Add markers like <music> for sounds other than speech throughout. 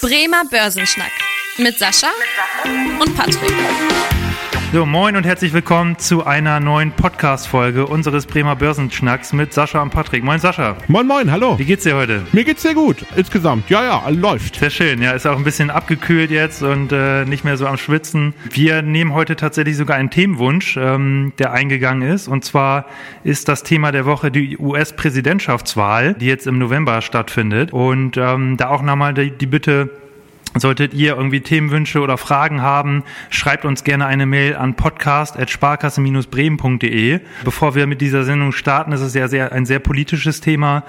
Bremer Börsenschnack mit Sascha und Patrick. So, moin und herzlich willkommen zu einer neuen Podcast-Folge unseres Bremer Börsenschnacks mit Sascha und Patrick. Moin Sascha. Moin, moin, hallo. Wie geht's dir heute? Mir geht's sehr gut, insgesamt. Ja, ja, läuft. Sehr schön, ja, ist auch ein bisschen abgekühlt jetzt und äh, nicht mehr so am Schwitzen. Wir nehmen heute tatsächlich sogar einen Themenwunsch, ähm, der eingegangen ist. Und zwar ist das Thema der Woche die US-Präsidentschaftswahl, die jetzt im November stattfindet. Und ähm, da auch nochmal die, die Bitte, Solltet ihr irgendwie Themenwünsche oder Fragen haben, schreibt uns gerne eine Mail an podcast.sparkasse-bremen.de. Bevor wir mit dieser Sendung starten, ist es ja sehr, ein sehr politisches Thema.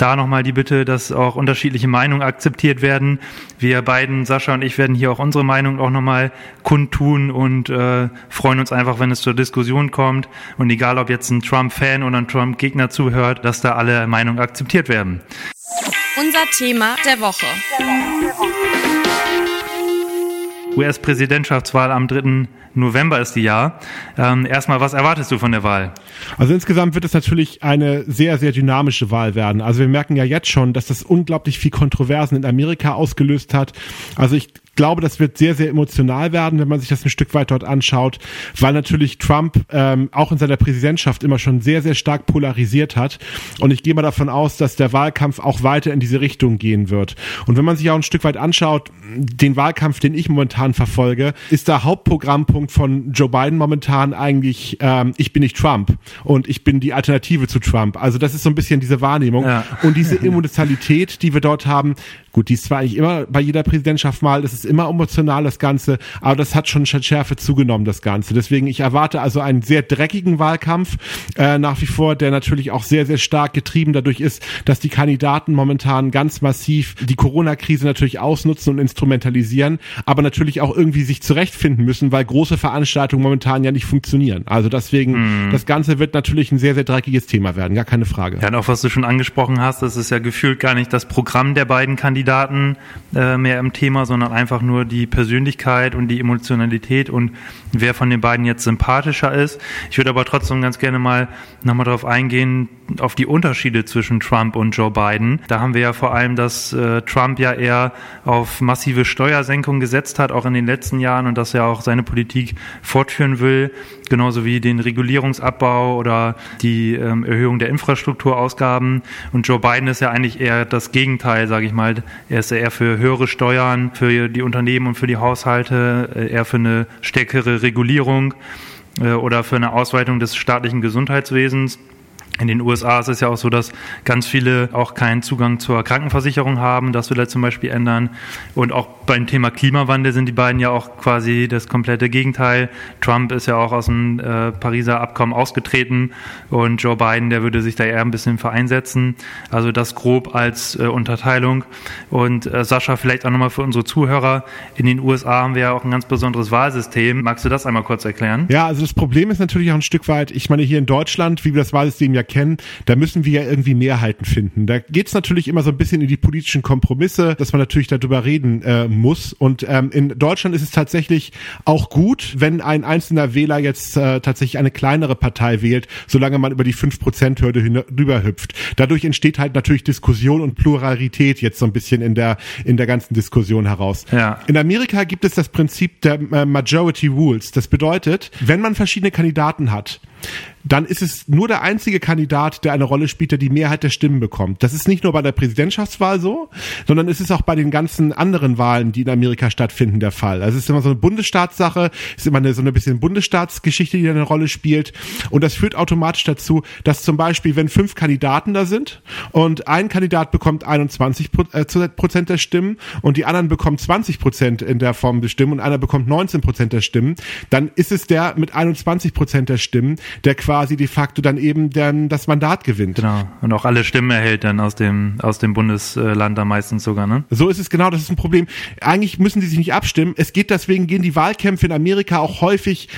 Da nochmal die Bitte, dass auch unterschiedliche Meinungen akzeptiert werden. Wir beiden, Sascha und ich, werden hier auch unsere Meinung auch nochmal kundtun und äh, freuen uns einfach, wenn es zur Diskussion kommt. Und egal, ob jetzt ein Trump-Fan oder ein Trump-Gegner zuhört, dass da alle Meinungen akzeptiert werden. Unser Thema der Woche. US-Präsidentschaftswahl am 3. November ist die Jahr. Ähm, erstmal, was erwartest du von der Wahl? Also insgesamt wird es natürlich eine sehr, sehr dynamische Wahl werden. Also wir merken ja jetzt schon, dass das unglaublich viel Kontroversen in Amerika ausgelöst hat. Also ich glaube, das wird sehr, sehr emotional werden, wenn man sich das ein Stück weit dort anschaut, weil natürlich Trump ähm, auch in seiner Präsidentschaft immer schon sehr, sehr stark polarisiert hat. Und ich gehe mal davon aus, dass der Wahlkampf auch weiter in diese Richtung gehen wird. Und wenn man sich auch ein Stück weit anschaut, den Wahlkampf, den ich momentan verfolge, ist der Hauptprogrammpunkt von Joe Biden momentan eigentlich, ähm, ich bin nicht Trump und ich bin die Alternative zu Trump. Also das ist so ein bisschen diese Wahrnehmung. Ja. Und diese Emotionalität, die wir dort haben, gut, die ist zwar eigentlich immer bei jeder Präsidentschaft mal, das ist immer emotional, das Ganze, aber das hat schon Schärfe zugenommen, das Ganze. Deswegen, ich erwarte also einen sehr dreckigen Wahlkampf äh, nach wie vor, der natürlich auch sehr, sehr stark getrieben dadurch ist, dass die Kandidaten momentan ganz massiv die Corona-Krise natürlich ausnutzen und instrumentalisieren, aber natürlich auch irgendwie sich zurechtfinden müssen, weil große Veranstaltungen momentan ja nicht funktionieren. Also deswegen, mm. das Ganze wird natürlich ein sehr, sehr dreckiges Thema werden, gar keine Frage. Ja, und auch was du schon angesprochen hast, das ist ja gefühlt gar nicht das Programm der beiden Kandidaten äh, mehr im Thema, sondern einfach nur die Persönlichkeit und die Emotionalität und wer von den beiden jetzt sympathischer ist. Ich würde aber trotzdem ganz gerne mal nochmal darauf eingehen, auf die Unterschiede zwischen Trump und Joe Biden. Da haben wir ja vor allem, dass äh, Trump ja eher auf massive Steuersenkungen gesetzt hat, auch in den letzten Jahren und dass er auch seine Politik fortführen will, genauso wie den Regulierungsabbau oder die ähm, Erhöhung der Infrastrukturausgaben. Und Joe Biden ist ja eigentlich eher das Gegenteil, sage ich mal. Er ist eher für höhere Steuern für die Unternehmen und für die Haushalte, äh, eher für eine stärkere Regulierung äh, oder für eine Ausweitung des staatlichen Gesundheitswesens. In den USA ist es ja auch so, dass ganz viele auch keinen Zugang zur Krankenversicherung haben. Das will er zum Beispiel ändern. Und auch beim Thema Klimawandel sind die beiden ja auch quasi das komplette Gegenteil. Trump ist ja auch aus dem äh, Pariser Abkommen ausgetreten und Joe Biden, der würde sich da eher ein bisschen vereinsetzen. Also das grob als äh, Unterteilung. Und äh, Sascha, vielleicht auch nochmal für unsere Zuhörer. In den USA haben wir ja auch ein ganz besonderes Wahlsystem. Magst du das einmal kurz erklären? Ja, also das Problem ist natürlich auch ein Stück weit, ich meine hier in Deutschland, wie wir das Wahlsystem ja kennen, da müssen wir ja irgendwie Mehrheiten finden. Da geht es natürlich immer so ein bisschen in die politischen Kompromisse, dass man natürlich darüber reden äh, muss. Und ähm, in Deutschland ist es tatsächlich auch gut, wenn ein einzelner Wähler jetzt äh, tatsächlich eine kleinere Partei wählt, solange man über die 5%-Hürde hinüber hüpft. Dadurch entsteht halt natürlich Diskussion und Pluralität jetzt so ein bisschen in der, in der ganzen Diskussion heraus. Ja. In Amerika gibt es das Prinzip der äh, Majority Rules. Das bedeutet, wenn man verschiedene Kandidaten hat, dann ist es nur der einzige Kandidat, der eine Rolle spielt, der die Mehrheit der Stimmen bekommt. Das ist nicht nur bei der Präsidentschaftswahl so, sondern es ist auch bei den ganzen anderen Wahlen, die in Amerika stattfinden, der Fall. Also es ist immer so eine Bundesstaatssache, es ist immer eine, so eine bisschen Bundesstaatsgeschichte, die eine Rolle spielt. Und das führt automatisch dazu, dass zum Beispiel, wenn fünf Kandidaten da sind und ein Kandidat bekommt 21 äh, Prozent der Stimmen und die anderen bekommen 20 Prozent in der Form der Stimmen und einer bekommt 19 Prozent der Stimmen, dann ist es der mit 21 Prozent der Stimmen, der quasi de facto dann eben dann das Mandat gewinnt. Genau. Und auch alle Stimmen erhält dann aus dem, aus dem Bundesland da meistens sogar, ne? So ist es genau, das ist ein Problem. Eigentlich müssen die sich nicht abstimmen. Es geht deswegen, gehen die Wahlkämpfe in Amerika auch häufig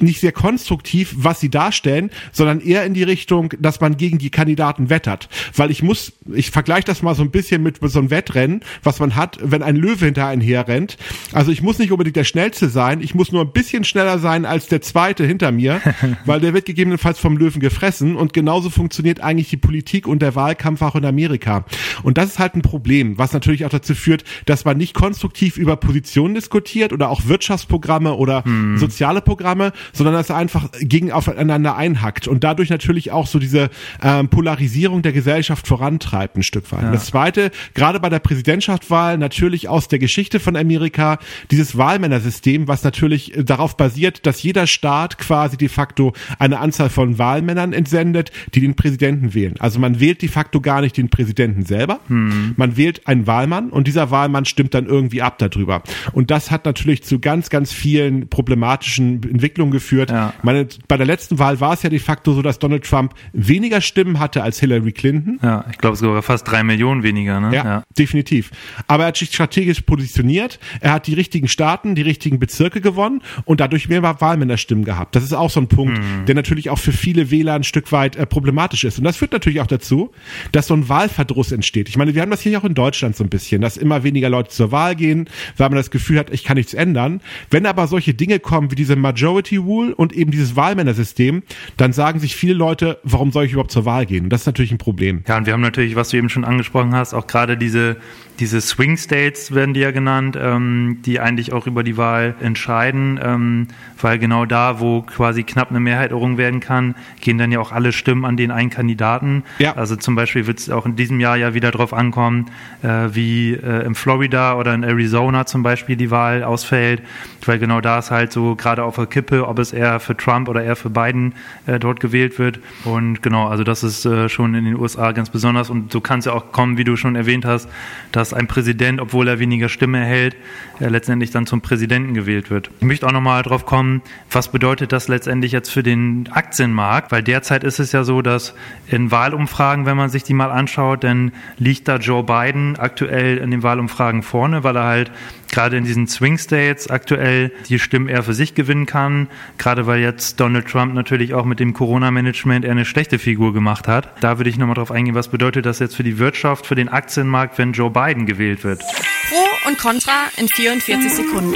nicht sehr konstruktiv, was sie darstellen, sondern eher in die Richtung, dass man gegen die Kandidaten wettert. Weil ich muss, ich vergleiche das mal so ein bisschen mit so einem Wettrennen, was man hat, wenn ein Löwe hinter einen herrennt. Also ich muss nicht unbedingt der Schnellste sein, ich muss nur ein bisschen schneller sein als der Zweite hinter mir, <laughs> weil der wird gegebenenfalls vom Löwen gefressen und genauso funktioniert eigentlich die Politik und der Wahlkampf auch in Amerika. Und das ist halt ein Problem, was natürlich auch dazu führt, dass man nicht konstruktiv über Positionen diskutiert oder auch Wirtschaftsprogramme oder hm. soziale Programme, sondern dass er einfach gegen aufeinander einhackt und dadurch natürlich auch so diese ähm, Polarisierung der Gesellschaft vorantreibt ein Stück weit. Ja. Das zweite, gerade bei der Präsidentschaftswahl natürlich aus der Geschichte von Amerika, dieses Wahlmännersystem, was natürlich darauf basiert, dass jeder Staat quasi de facto eine Anzahl von Wahlmännern entsendet, die den Präsidenten wählen. Also man wählt de facto gar nicht den Präsidenten selber, hm. man wählt einen Wahlmann und dieser Wahlmann stimmt dann irgendwie ab darüber. Und das hat natürlich zu ganz, ganz vielen problematischen Entwicklungen geführt. Ja. Meine, bei der letzten Wahl war es ja de facto so, dass Donald Trump weniger Stimmen hatte als Hillary Clinton. Ja, ich glaube sogar fast drei Millionen weniger. Ne? Ja, ja, definitiv. Aber er hat sich strategisch positioniert. Er hat die richtigen Staaten, die richtigen Bezirke gewonnen und dadurch mehr Wahlmännerstimmen gehabt. Das ist auch so ein Punkt, mhm. der natürlich auch für viele Wähler ein Stück weit äh, problematisch ist. Und das führt natürlich auch dazu, dass so ein Wahlverdruss entsteht. Ich meine, wir haben das hier auch in Deutschland so ein bisschen, dass immer weniger Leute zur Wahl gehen, weil man das Gefühl hat, ich kann nichts ändern. Wenn aber solche Dinge kommen wie diese Majority Rule und eben dieses Wahlmännersystem, dann sagen sich viele Leute, warum soll ich überhaupt zur Wahl gehen? das ist natürlich ein Problem. Ja, und wir haben natürlich, was du eben schon angesprochen hast, auch gerade diese diese Swing States werden die ja genannt, ähm, die eigentlich auch über die Wahl entscheiden, ähm, weil genau da, wo quasi knapp eine Mehrheit errungen werden kann, gehen dann ja auch alle Stimmen an den einen Kandidaten. Ja. Also zum Beispiel wird es auch in diesem Jahr ja wieder darauf ankommen, äh, wie äh, in Florida oder in Arizona zum Beispiel die Wahl ausfällt, weil genau da ist halt so gerade auf der Kippe, ob es eher für Trump oder eher für Biden äh, dort gewählt wird. Und genau, also das ist äh, schon in den USA ganz besonders und so kann es ja auch kommen, wie du schon erwähnt hast, dass ein Präsident, obwohl er weniger Stimme erhält, er letztendlich dann zum Präsidenten gewählt wird. Ich möchte auch nochmal drauf kommen, was bedeutet das letztendlich jetzt für den Aktienmarkt? Weil derzeit ist es ja so, dass in Wahlumfragen, wenn man sich die mal anschaut, dann liegt da Joe Biden aktuell in den Wahlumfragen vorne, weil er halt gerade in diesen Swing States aktuell die Stimmen eher für sich gewinnen kann. Gerade weil jetzt Donald Trump natürlich auch mit dem Corona-Management eher eine schlechte Figur gemacht hat. Da würde ich nochmal drauf eingehen, was bedeutet das jetzt für die Wirtschaft, für den Aktienmarkt, wenn Joe Biden gewählt wird? Pro und Contra in 44 Sekunden.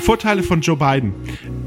Vorteile von Joe Biden.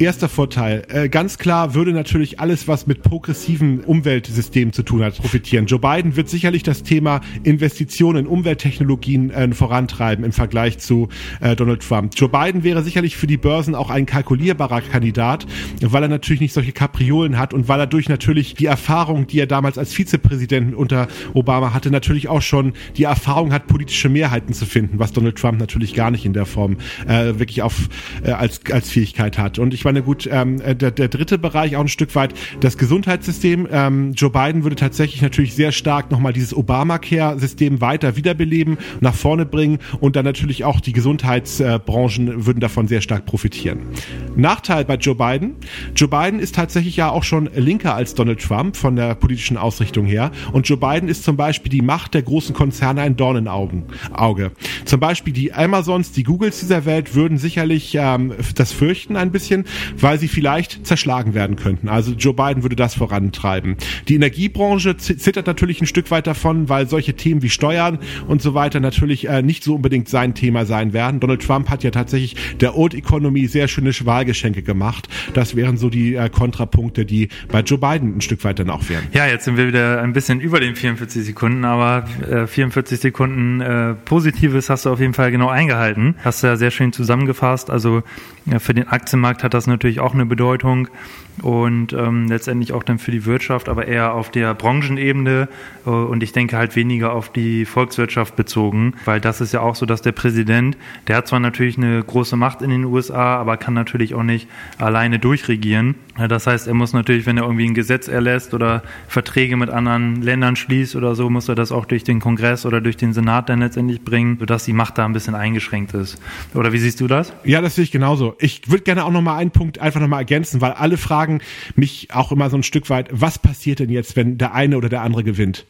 Erster Vorteil, äh, ganz klar würde natürlich alles, was mit progressiven Umweltsystemen zu tun hat, profitieren. Joe Biden wird sicherlich das Thema Investitionen in Umwelttechnologien äh, vorantreiben im Vergleich zu äh, Donald Trump. Joe Biden wäre sicherlich für die Börsen auch ein kalkulierbarer Kandidat, weil er natürlich nicht solche Kapriolen hat und weil er durch natürlich die Erfahrung, die er damals als Vizepräsident unter Obama hatte, natürlich auch schon die Erfahrung hat, politische Mehrheiten zu finden, was Donald Trump natürlich gar nicht in der Form äh, wirklich auf äh, als als Fähigkeit hat. Und ich meine, gut, ähm, äh, der, der dritte Bereich auch ein Stück weit das Gesundheitssystem. Ähm, Joe Biden würde tatsächlich natürlich sehr stark nochmal dieses Obamacare-System weiter wiederbeleben, nach vorne bringen und dann natürlich auch die Gesundheitsbranchen würden davon sehr stark profitieren. Nachteil bei Joe Biden. Joe Biden ist tatsächlich ja auch schon linker als Donald Trump von der politischen Ausrichtung her. Und Joe Biden ist zum Beispiel die Macht der großen Konzerne ein Dorn in Auge. Zum Beispiel die Amazons, die Googles dieser Welt würden sicherlich ähm, das fürchten ein bisschen, weil sie vielleicht zerschlagen werden könnten. Also Joe Biden würde das vorantreiben. Die Energiebranche zittert natürlich ein Stück weit davon, weil solche Themen wie Steuern und so weiter natürlich äh, nicht so unbedingt sein Thema sein werden. Donald Trump hat ja tatsächlich der Old Economy sehr schöne Wahlgeschenke gemacht. Das wären so die äh, Kontrapunkte, die bei Joe Biden ein Stück weit dann auch wären. Ja, jetzt sind wir wieder ein bisschen über den 44 Sekunden, aber äh, 44 Sekunden äh, Positives hast du auf jeden Fall genau eingehalten. Hast du ja sehr schön zusammengefasst. Also ja, für den Aktienmarkt hat das natürlich auch eine Bedeutung und ähm, letztendlich auch dann für die Wirtschaft, aber eher auf der Branchenebene äh, und ich denke halt weniger auf die Volkswirtschaft bezogen, weil das ist ja auch so, dass der Präsident, der hat zwar natürlich eine große Macht in den USA, aber kann natürlich auch nicht alleine durchregieren Das heißt, er muss natürlich, wenn er irgendwie ein Gesetz erlässt oder Verträge mit anderen Ländern schließt oder so, muss er das auch durch den Kongress oder durch den Senat dann letztendlich bringen, sodass die Macht da ein bisschen eingeschränkt ist. Oder wie siehst du das? Ja, das sehe ich genauso. Ich würde gerne auch nochmal einen Punkt einfach nochmal ergänzen, weil alle fragen mich auch immer so ein Stück weit, was passiert denn jetzt, wenn der eine oder der andere gewinnt?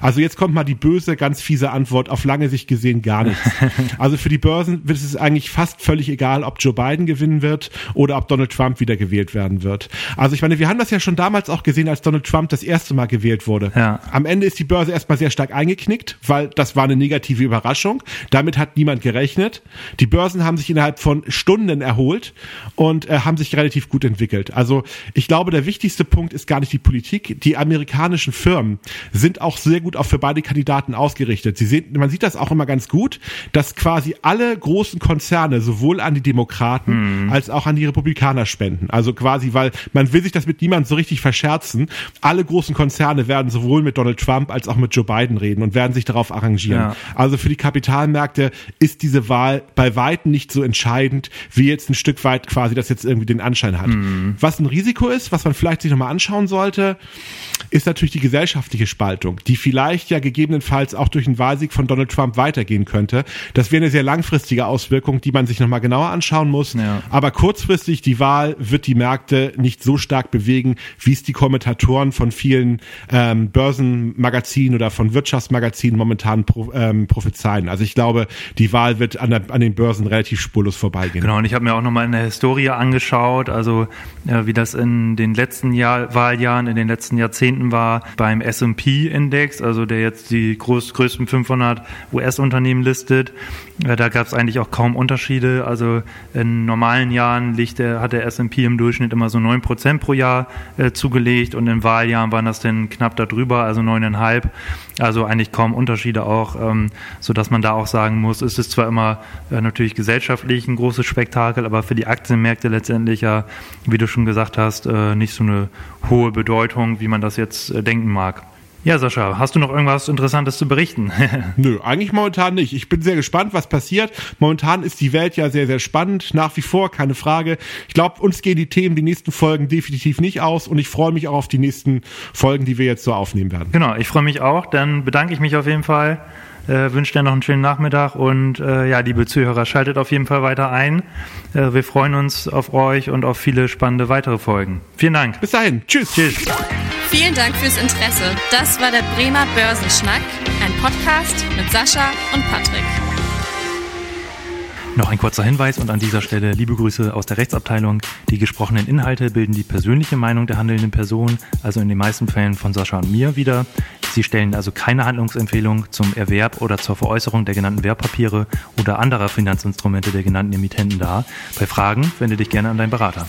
Also jetzt kommt mal die böse, ganz fiese Antwort, auf lange Sicht gesehen gar nichts. <laughs> Also für die Börsen wird es eigentlich fast völlig egal, ob Joe Biden gewinnen wird oder ob Donald Trump wieder gewählt werden wird. Also ich meine, wir haben das ja schon damals auch gesehen, als Donald Trump das erste Mal gewählt wurde. Ja. Am Ende ist die Börse erstmal sehr stark eingeknickt, weil das war eine negative Überraschung. Damit hat niemand gerechnet. Die Börsen haben sich innerhalb von Stunden erholt und äh, haben sich relativ gut entwickelt. Also ich glaube, der wichtigste Punkt ist gar nicht die Politik. Die amerikanischen Firmen sind auch sehr gut auch für beide Kandidaten ausgerichtet. Sie sehen, man sieht das auch immer ganz gut, dass quasi alle großen Konzerne sowohl an die Demokraten mhm. als auch an die Republikaner spenden. Also quasi, weil man will sich das mit niemandem so richtig verscherzen. Alle großen Konzerne werden sowohl mit Donald Trump als auch mit Joe Biden reden und werden sich darauf arrangieren. Ja. Also für die Kapitalmärkte ist diese Wahl bei weitem nicht so entscheidend, wie jetzt ein Stück weit quasi das jetzt irgendwie den Anschein hat. Mhm. Was ein Risiko ist, was man vielleicht sich nochmal anschauen sollte, ist natürlich die gesellschaftliche Spaltung, die vielleicht ja gegebenenfalls auch durch einen Wahlsieg von Donald Trump weitergehen könnte. Das wäre eine sehr langfristige Auswirkung, die man sich nochmal genauer anschauen muss. Ja. Aber kurzfristig, die Wahl wird die Märkte nicht so stark bewegen, wie es die Kommentatoren von vielen ähm, Börsenmagazinen oder von Wirtschaftsmagazinen momentan pro, ähm, prophezeien. Also ich glaube, die Wahl wird an, der, an den Börsen relativ spurlos vorbeigehen. Genau, und ich habe mir auch nochmal in der Historie angeschaut, also ja, wie das in den letzten Jahr, Wahljahren, in den letzten Jahrzehnten war beim S&P-Index, also der jetzt die groß, größten 500 US-Unternehmen listet. Da gab es eigentlich auch kaum Unterschiede. Also in normalen Jahren liegt der, hat der S&P im Durchschnitt immer so neun Prozent pro Jahr äh, zugelegt und in Wahljahren waren das dann knapp darüber, also neuneinhalb. Also eigentlich kaum Unterschiede auch, ähm, so dass man da auch sagen muss, es ist zwar immer äh, natürlich gesellschaftlich ein großes Spektakel, aber für die Aktienmärkte letztendlich ja, wie du schon gesagt hast, äh, nicht so eine hohe Bedeutung, wie man das jetzt äh, denken mag. Ja, Sascha, hast du noch irgendwas Interessantes zu berichten? <laughs> Nö, eigentlich momentan nicht. Ich bin sehr gespannt, was passiert. Momentan ist die Welt ja sehr, sehr spannend. Nach wie vor, keine Frage. Ich glaube, uns gehen die Themen, die nächsten Folgen definitiv nicht aus und ich freue mich auch auf die nächsten Folgen, die wir jetzt so aufnehmen werden. Genau, ich freue mich auch. Dann bedanke ich mich auf jeden Fall. Äh, wünsche dir noch einen schönen Nachmittag und äh, ja, liebe Zuhörer, schaltet auf jeden Fall weiter ein. Äh, wir freuen uns auf euch und auf viele spannende weitere Folgen. Vielen Dank. Bis dahin. Tschüss. Tschüss. Vielen Dank fürs Interesse. Das war der Bremer Börsenschnack, ein Podcast mit Sascha und Patrick. Noch ein kurzer Hinweis und an dieser Stelle liebe Grüße aus der Rechtsabteilung. Die gesprochenen Inhalte bilden die persönliche Meinung der handelnden Person, also in den meisten Fällen von Sascha und mir wieder. Sie stellen also keine Handlungsempfehlung zum Erwerb oder zur Veräußerung der genannten Wertpapiere oder anderer Finanzinstrumente der genannten Emittenten dar. Bei Fragen wende dich gerne an deinen Berater.